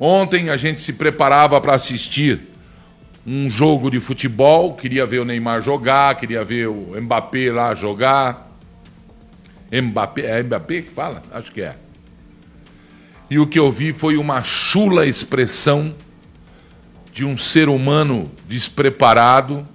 Ontem a gente se preparava para assistir um jogo de futebol, queria ver o Neymar jogar, queria ver o Mbappé lá jogar. Mbappé, é Mbappé que fala? Acho que é. E o que eu vi foi uma chula expressão de um ser humano despreparado,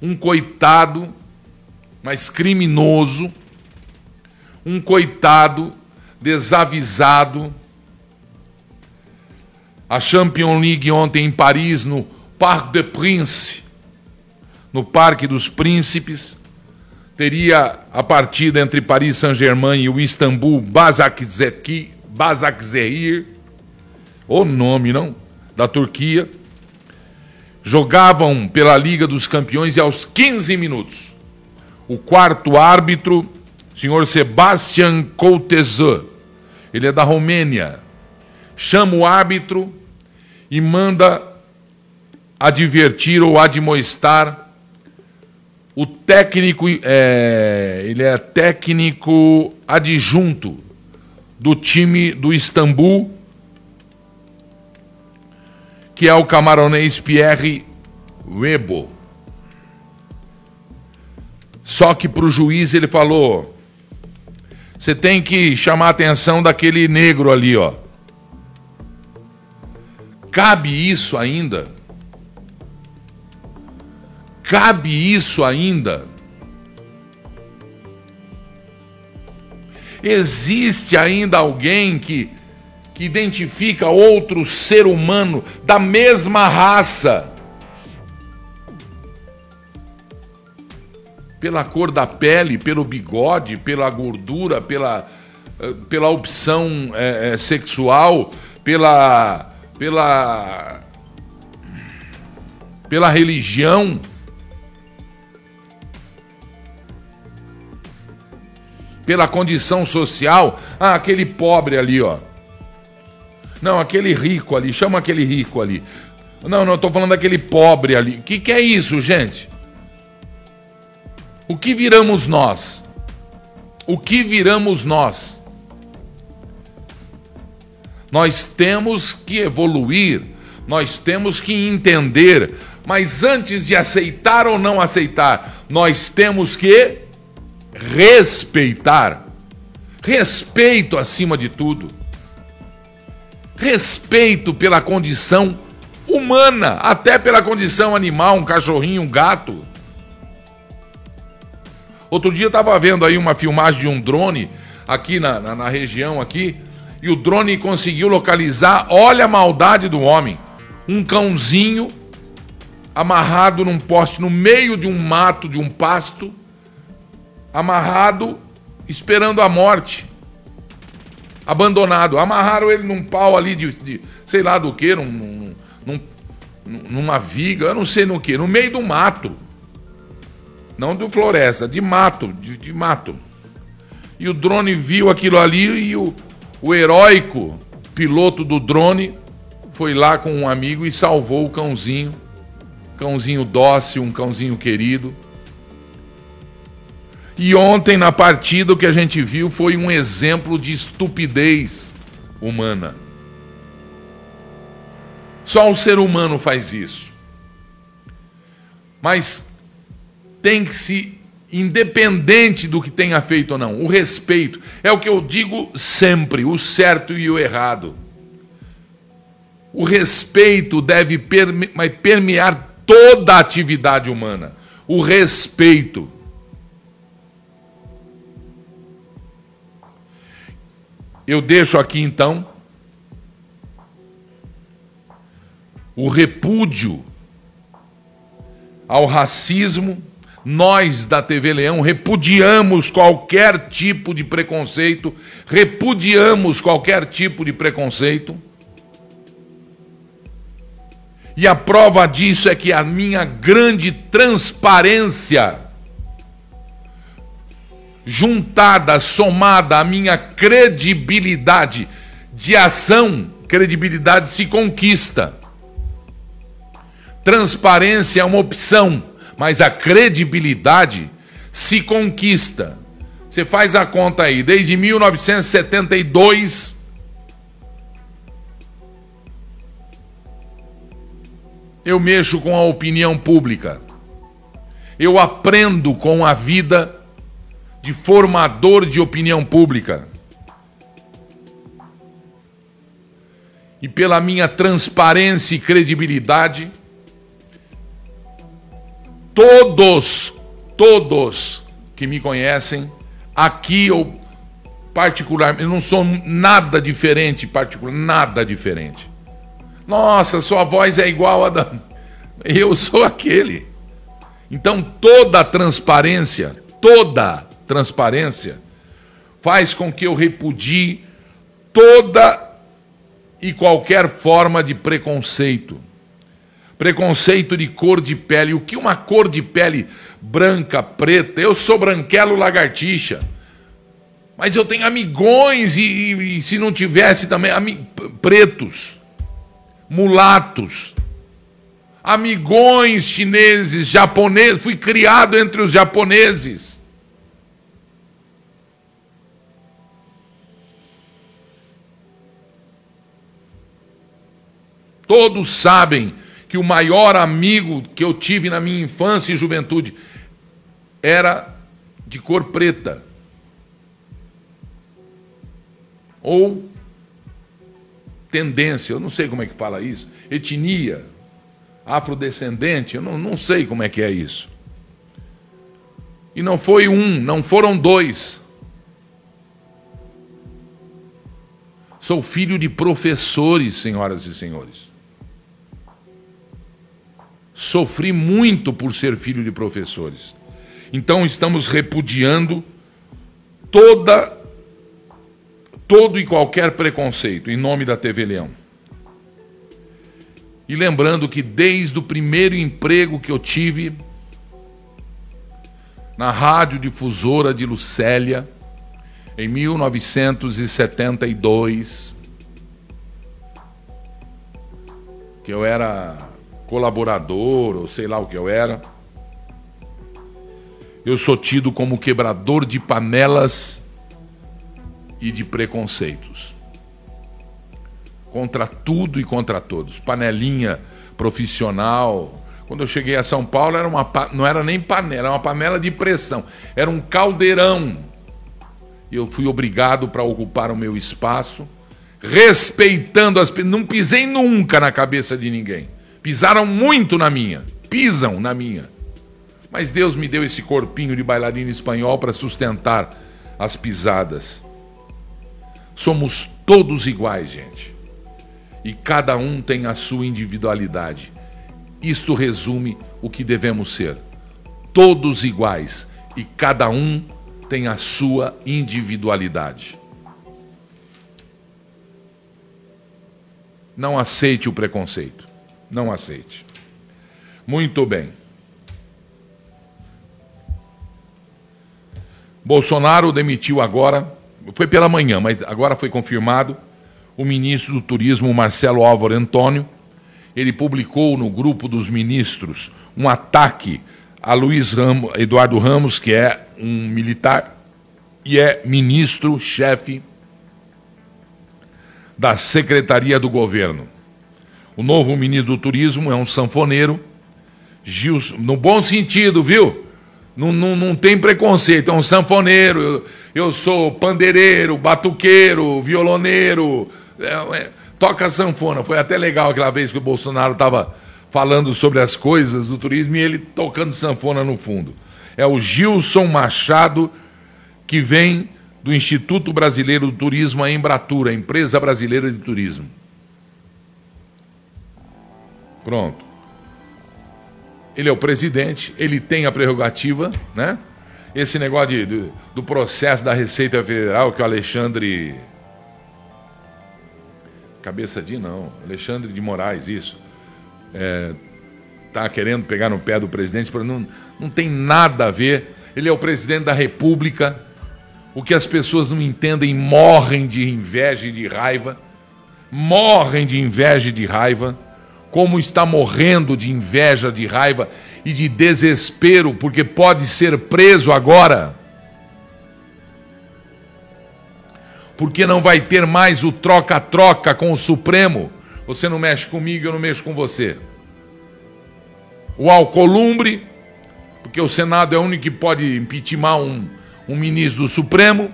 um coitado, mas criminoso, um coitado desavisado. A Champions League ontem em Paris, no Parc des Princes, no Parque dos Príncipes, teria a partida entre Paris Saint-Germain e o Istambul Basaksehir, o nome, não? Da Turquia. Jogavam pela Liga dos Campeões e aos 15 minutos, o quarto árbitro, senhor Sebastian Coutezeux, ele é da Romênia, chama o árbitro e manda advertir ou admoestar o técnico, é, ele é técnico adjunto do time do Istambul, que é o camaronês Pierre Webo. Só que para o juiz ele falou: você tem que chamar a atenção daquele negro ali, ó. Cabe isso ainda? Cabe isso ainda? Existe ainda alguém que, que identifica outro ser humano da mesma raça pela cor da pele, pelo bigode, pela gordura, pela, eh, pela opção é, sexual, pela, pela, pela religião. pela condição social. Ah, aquele pobre ali, ó. Não, aquele rico ali, chama aquele rico ali. Não, não, estou falando daquele pobre ali. O que, que é isso, gente? O que viramos nós? O que viramos nós? Nós temos que evoluir, nós temos que entender, mas antes de aceitar ou não aceitar, nós temos que respeitar. Respeito acima de tudo. Respeito pela condição humana, até pela condição animal, um cachorrinho, um gato. Outro dia eu estava vendo aí uma filmagem de um drone aqui na, na, na, região aqui, e o drone conseguiu localizar, olha a maldade do homem, um cãozinho amarrado num poste no meio de um mato, de um pasto, amarrado, esperando a morte. Abandonado. Amarraram ele num pau ali de, de sei lá do que, num, num, num, numa viga, eu não sei no que, no meio do mato. Não de floresta, de mato, de, de mato. E o drone viu aquilo ali e o, o heróico piloto do drone foi lá com um amigo e salvou o cãozinho. Cãozinho dócil, um cãozinho querido. E ontem, na partida, o que a gente viu foi um exemplo de estupidez humana. Só o ser humano faz isso. Mas tem que se, independente do que tenha feito ou não, o respeito. É o que eu digo sempre: o certo e o errado. O respeito deve permear toda a atividade humana. O respeito. Eu deixo aqui então o repúdio ao racismo. Nós da TV Leão repudiamos qualquer tipo de preconceito, repudiamos qualquer tipo de preconceito. E a prova disso é que a minha grande transparência juntada, somada à minha credibilidade de ação, credibilidade se conquista. Transparência é uma opção, mas a credibilidade se conquista. Você faz a conta aí, desde 1972 eu mexo com a opinião pública. Eu aprendo com a vida de formador de opinião pública. E pela minha transparência e credibilidade, todos, todos que me conhecem, aqui eu particularmente, eu não sou nada diferente, particular, nada diferente. Nossa, sua voz é igual a da. Eu sou aquele. Então toda transparência, toda transparência, faz com que eu repudie toda e qualquer forma de preconceito. Preconceito de cor de pele. O que uma cor de pele branca, preta? Eu sou branquelo lagartixa. Mas eu tenho amigões e, e, e se não tivesse também pretos, mulatos, amigões chineses, japoneses, fui criado entre os japoneses. Todos sabem que o maior amigo que eu tive na minha infância e juventude era de cor preta. Ou tendência, eu não sei como é que fala isso, etnia, afrodescendente, eu não, não sei como é que é isso. E não foi um, não foram dois. Sou filho de professores, senhoras e senhores. Sofri muito por ser filho de professores. Então estamos repudiando toda todo e qualquer preconceito em nome da TV Leão. E lembrando que desde o primeiro emprego que eu tive na rádio difusora de Lucélia, em 1972, que eu era colaborador, ou sei lá o que eu era. Eu sou tido como quebrador de panelas e de preconceitos. Contra tudo e contra todos. Panelinha profissional. Quando eu cheguei a São Paulo, era uma, não era nem panela, era uma panela de pressão. Era um caldeirão. Eu fui obrigado para ocupar o meu espaço, respeitando as. Não pisei nunca na cabeça de ninguém Pisaram muito na minha, pisam na minha. Mas Deus me deu esse corpinho de bailarina espanhol para sustentar as pisadas. Somos todos iguais, gente. E cada um tem a sua individualidade. Isto resume o que devemos ser. Todos iguais e cada um tem a sua individualidade. Não aceite o preconceito não aceite. Muito bem. Bolsonaro demitiu agora, foi pela manhã, mas agora foi confirmado, o ministro do Turismo, Marcelo Álvaro Antônio. Ele publicou no grupo dos ministros um ataque a Luiz Ramos, Eduardo Ramos, que é um militar e é ministro-chefe da Secretaria do Governo. O novo ministro do Turismo é um sanfoneiro, Gilson, no bom sentido, viu? Não, não, não tem preconceito, é um sanfoneiro. Eu, eu sou pandeireiro, batuqueiro, violoneiro, é, é, toca sanfona. Foi até legal aquela vez que o Bolsonaro estava falando sobre as coisas do turismo e ele tocando sanfona no fundo. É o Gilson Machado, que vem do Instituto Brasileiro do Turismo, a Embratura, a Empresa Brasileira de Turismo. Pronto. Ele é o presidente, ele tem a prerrogativa, né? Esse negócio de, do, do processo da Receita Federal que o Alexandre. Cabeça de não, Alexandre de Moraes, isso. É, tá querendo pegar no pé do presidente, não, não tem nada a ver. Ele é o presidente da República. O que as pessoas não entendem morrem de inveja e de raiva. Morrem de inveja e de raiva como está morrendo de inveja, de raiva e de desespero, porque pode ser preso agora. Porque não vai ter mais o troca-troca com o Supremo. Você não mexe comigo, eu não mexo com você. o Alcolumbre, porque o Senado é o único que pode impeachment um, um ministro do Supremo,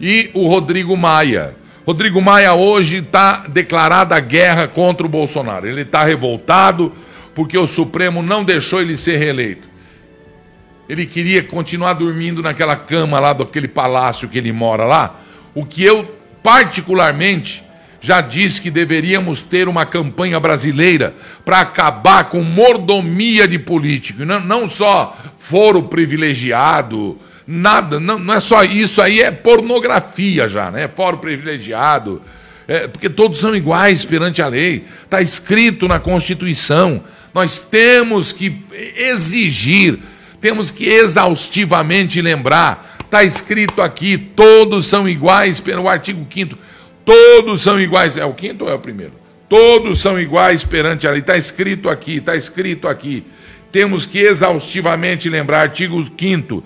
e o Rodrigo Maia. Rodrigo Maia hoje está declarada guerra contra o Bolsonaro. Ele está revoltado porque o Supremo não deixou ele ser reeleito. Ele queria continuar dormindo naquela cama lá daquele palácio que ele mora lá. O que eu, particularmente, já disse que deveríamos ter uma campanha brasileira para acabar com mordomia de político. Não, não só foro privilegiado, nada, não, não é só isso aí, é pornografia já, né? Foro privilegiado, é, porque todos são iguais perante a lei, está escrito na Constituição. Nós temos que exigir, temos que exaustivamente lembrar, está escrito aqui, todos são iguais, pelo artigo 5 todos são iguais. É o quinto ou é o primeiro? Todos são iguais perante a lei. Está escrito aqui, está escrito aqui. Temos que exaustivamente lembrar, artigo 5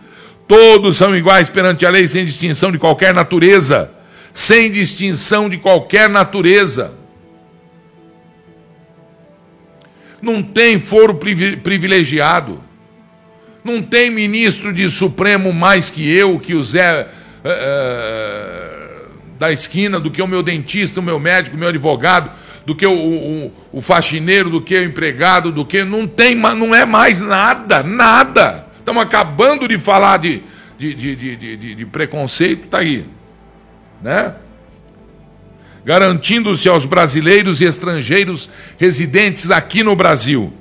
Todos são iguais perante a lei, sem distinção de qualquer natureza. Sem distinção de qualquer natureza. Não tem foro privilegiado. Não tem ministro de Supremo mais que eu, que o Zé uh, da esquina, do que o meu dentista, o meu médico, o meu advogado, do que o, o, o faxineiro, do que o empregado, do que. Não tem, não é mais nada, nada. Estamos acabando de falar de, de, de, de, de, preconceito, está aí. Né? Garantindo-se aos brasileiros e estrangeiros residentes aqui no Brasil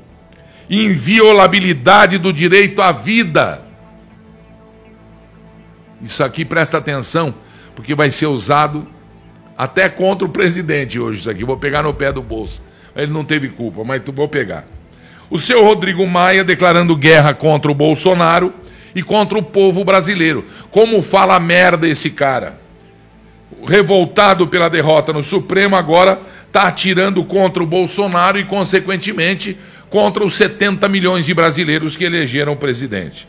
inviolabilidade do direito à vida. Isso aqui presta atenção, porque vai ser usado até contra o presidente hoje. Isso aqui, vou pegar no pé do bolso. Ele não teve culpa, mas tu vou pegar. O seu Rodrigo Maia declarando guerra contra o Bolsonaro e contra o povo brasileiro. Como fala merda esse cara? Revoltado pela derrota no Supremo, agora está atirando contra o Bolsonaro e, consequentemente, contra os 70 milhões de brasileiros que elegeram o presidente.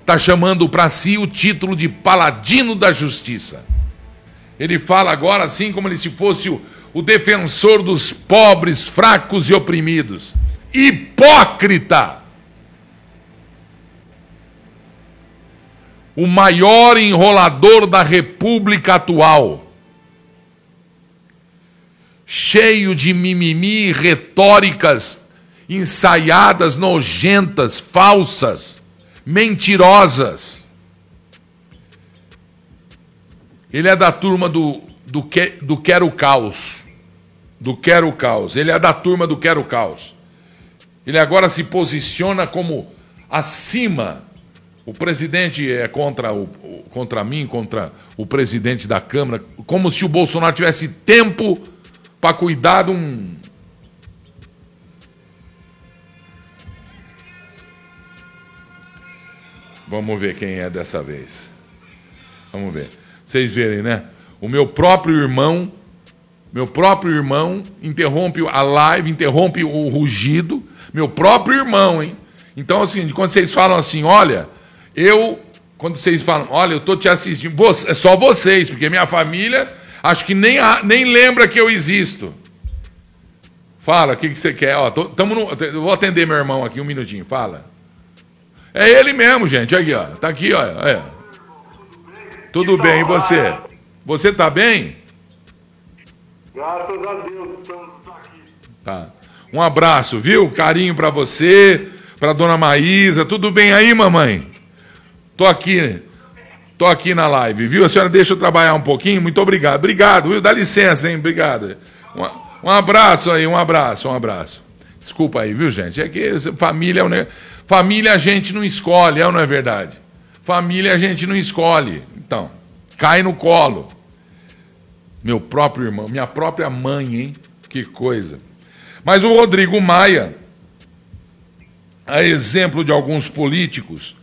Está chamando para si o título de paladino da justiça. Ele fala agora assim como se fosse o, o defensor dos pobres, fracos e oprimidos hipócrita. O maior enrolador da república atual. Cheio de mimimi, retóricas ensaiadas, nojentas, falsas, mentirosas. Ele é da turma do, do, que, do Quero Caos. Do Quero Caos. Ele é da turma do Quero Caos. Ele agora se posiciona como acima. O presidente é contra, o, contra mim, contra o presidente da Câmara, como se o Bolsonaro tivesse tempo para cuidar de um. Vamos ver quem é dessa vez. Vamos ver. Vocês verem, né? O meu próprio irmão, meu próprio irmão interrompe a live, interrompe o rugido meu próprio irmão, hein? Então, assim, quando vocês falam assim, olha, eu. Quando vocês falam, olha, eu estou te assistindo, você, é só vocês, porque minha família acho que nem, nem lembra que eu existo. Fala, o que, que você quer? Ó, tô, tamo no, eu vou atender meu irmão aqui um minutinho, fala. É ele mesmo, gente, aqui, ó. Tá aqui, ó. É. Tudo bem, e você? Você tá bem? Graças a Deus, estamos aqui. Tá. Um abraço, viu? Carinho para você, para dona Maísa. Tudo bem aí, mamãe? Tô aqui. Tô aqui na live, viu? A senhora deixa eu trabalhar um pouquinho? Muito obrigado. Obrigado, viu? Dá licença, hein? Obrigado. Um, um abraço aí, um abraço, um abraço. Desculpa aí, viu, gente? É que família é. Família a gente não escolhe, é ou não é verdade? Família a gente não escolhe. Então, cai no colo. Meu próprio irmão, minha própria mãe, hein? Que coisa. Mas o Rodrigo Maia, a exemplo de alguns políticos,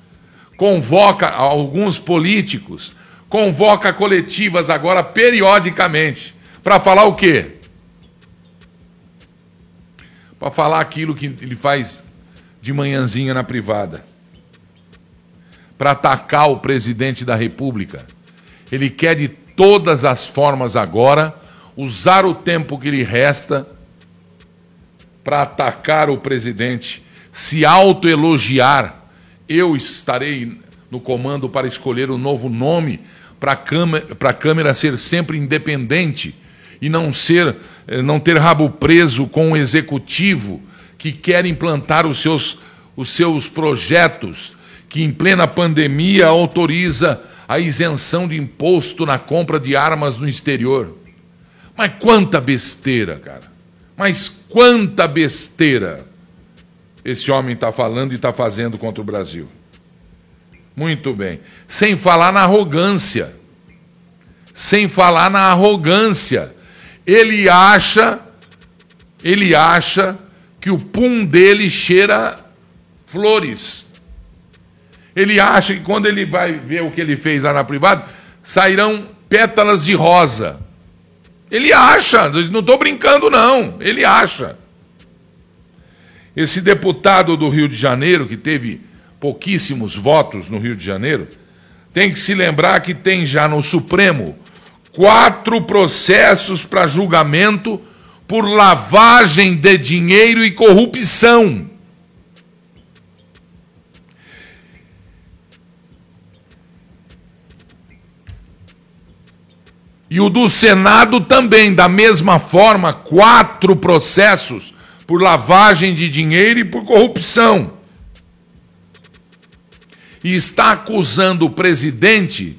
convoca alguns políticos, convoca coletivas agora periodicamente para falar o quê? Para falar aquilo que ele faz de manhãzinha na privada. Para atacar o presidente da República. Ele quer de todas as formas agora usar o tempo que lhe resta para atacar o presidente, se autoelogiar, eu estarei no comando para escolher o um novo nome para a Câmara ser sempre independente e não ser eh, não ter rabo preso com o executivo que quer implantar os seus, os seus projetos, que em plena pandemia autoriza a isenção de imposto na compra de armas no exterior. Mas quanta besteira, cara. Mas quanta besteira esse homem está falando e está fazendo contra o Brasil. Muito bem. Sem falar na arrogância. Sem falar na arrogância. Ele acha, ele acha que o pum dele cheira flores. Ele acha que quando ele vai ver o que ele fez lá na privada, sairão pétalas de rosa. Ele acha, não estou brincando não, ele acha. Esse deputado do Rio de Janeiro, que teve pouquíssimos votos no Rio de Janeiro, tem que se lembrar que tem já no Supremo quatro processos para julgamento por lavagem de dinheiro e corrupção. E o do Senado também, da mesma forma, quatro processos por lavagem de dinheiro e por corrupção e está acusando o presidente,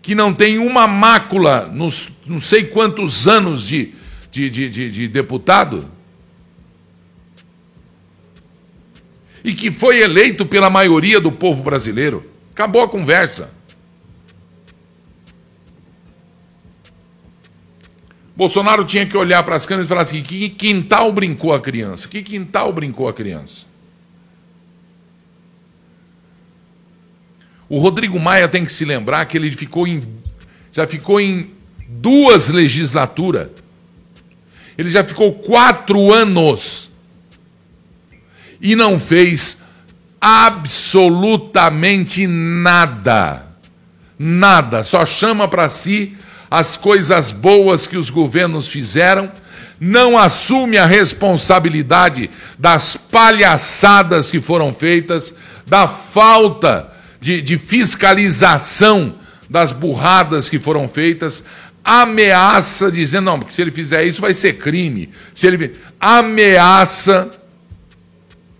que não tem uma mácula nos não sei quantos anos de, de, de, de, de deputado, e que foi eleito pela maioria do povo brasileiro. Acabou a conversa. Bolsonaro tinha que olhar para as câmeras e falar assim: que quintal brincou a criança? Que quintal brincou a criança? O Rodrigo Maia tem que se lembrar que ele ficou em, já ficou em duas legislaturas. Ele já ficou quatro anos e não fez absolutamente nada. Nada. Só chama para si as coisas boas que os governos fizeram, não assume a responsabilidade das palhaçadas que foram feitas, da falta de, de fiscalização das burradas que foram feitas, ameaça dizendo, não, porque se ele fizer isso vai ser crime. Se ele ameaça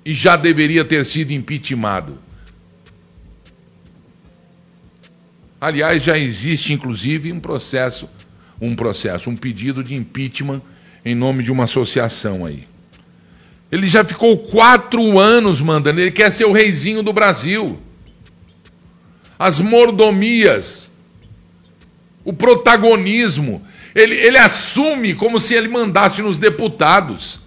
e já deveria ter sido impeachmentado. Aliás, já existe inclusive um processo, um processo, um pedido de impeachment em nome de uma associação aí. Ele já ficou quatro anos mandando, ele quer ser o reizinho do Brasil as mordomias, o protagonismo. Ele, ele assume como se ele mandasse nos deputados.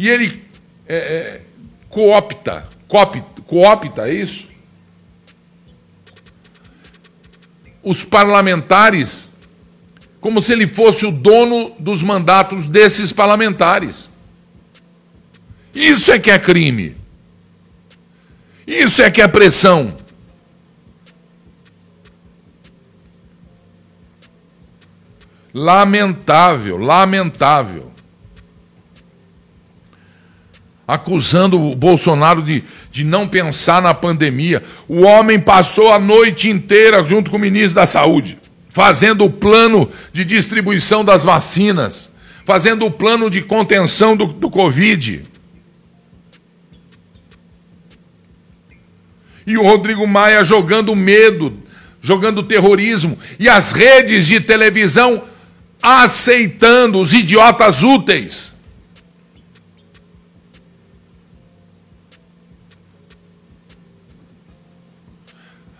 E ele é, é, coopta, coopta, coopta, é isso? Os parlamentares, como se ele fosse o dono dos mandatos desses parlamentares. Isso é que é crime. Isso é que é pressão. Lamentável, lamentável. Acusando o Bolsonaro de, de não pensar na pandemia. O homem passou a noite inteira junto com o ministro da Saúde, fazendo o plano de distribuição das vacinas, fazendo o plano de contenção do, do Covid. E o Rodrigo Maia jogando medo, jogando terrorismo. E as redes de televisão aceitando os idiotas úteis.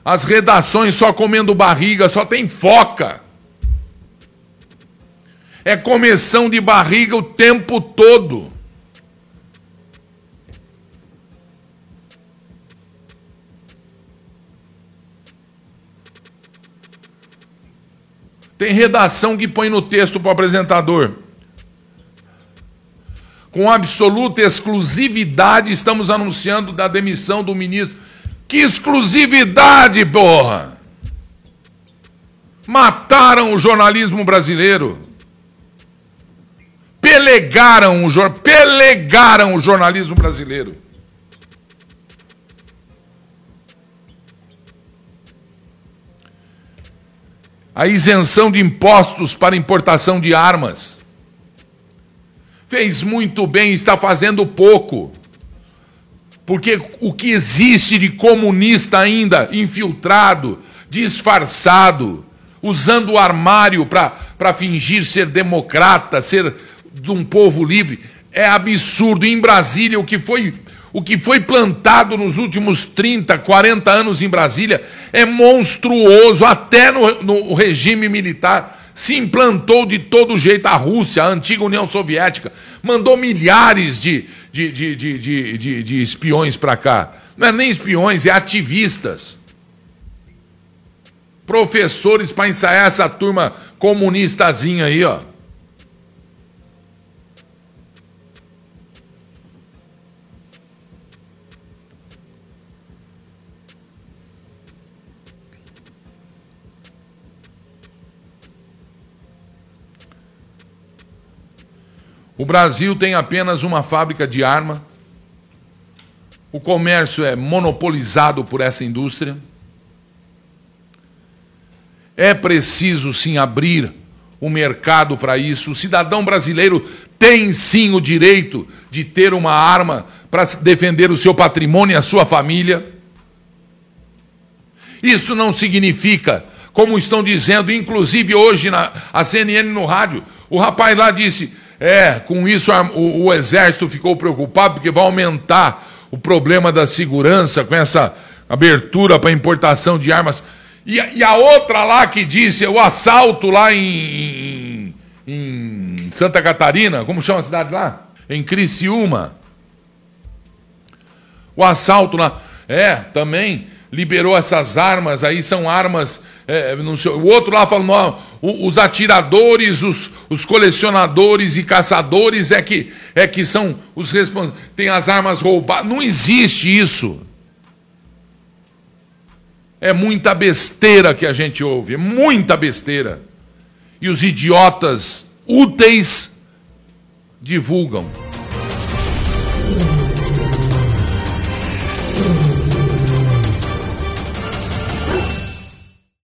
As redações só comendo barriga, só tem foca. É comissão de barriga o tempo todo. Tem redação que põe no texto para o apresentador. Com absoluta exclusividade, estamos anunciando da demissão do ministro. Que exclusividade, porra! Mataram o jornalismo brasileiro. Pelegaram o, jor... Pelegaram o jornalismo brasileiro. A isenção de impostos para importação de armas. Fez muito bem, está fazendo pouco. Porque o que existe de comunista ainda infiltrado, disfarçado, usando o armário para fingir ser democrata, ser de um povo livre, é absurdo. Em Brasília, o que foi o que foi plantado nos últimos 30, 40 anos em Brasília é monstruoso, até no, no regime militar. Se implantou de todo jeito. A Rússia, a antiga União Soviética, mandou milhares de, de, de, de, de, de, de espiões para cá. Não é nem espiões, é ativistas. Professores para ensaiar essa turma comunistazinha aí, ó. O Brasil tem apenas uma fábrica de arma. O comércio é monopolizado por essa indústria. É preciso sim abrir o mercado para isso. O cidadão brasileiro tem sim o direito de ter uma arma para defender o seu patrimônio e a sua família. Isso não significa, como estão dizendo, inclusive hoje na a CNN no rádio, o rapaz lá disse: é, com isso o, o exército ficou preocupado porque vai aumentar o problema da segurança com essa abertura para importação de armas. E, e, a outra lá que disse o assalto lá em, em, em Santa Catarina, como chama a cidade lá? Em Criciúma. O assalto lá. É, também liberou essas armas aí, são armas. É, sei, o outro lá falou: não, os atiradores, os, os colecionadores e caçadores é que, é que são os responsáveis. Tem as armas roubadas. Não existe isso. É muita besteira que a gente ouve, é muita besteira. E os idiotas úteis divulgam.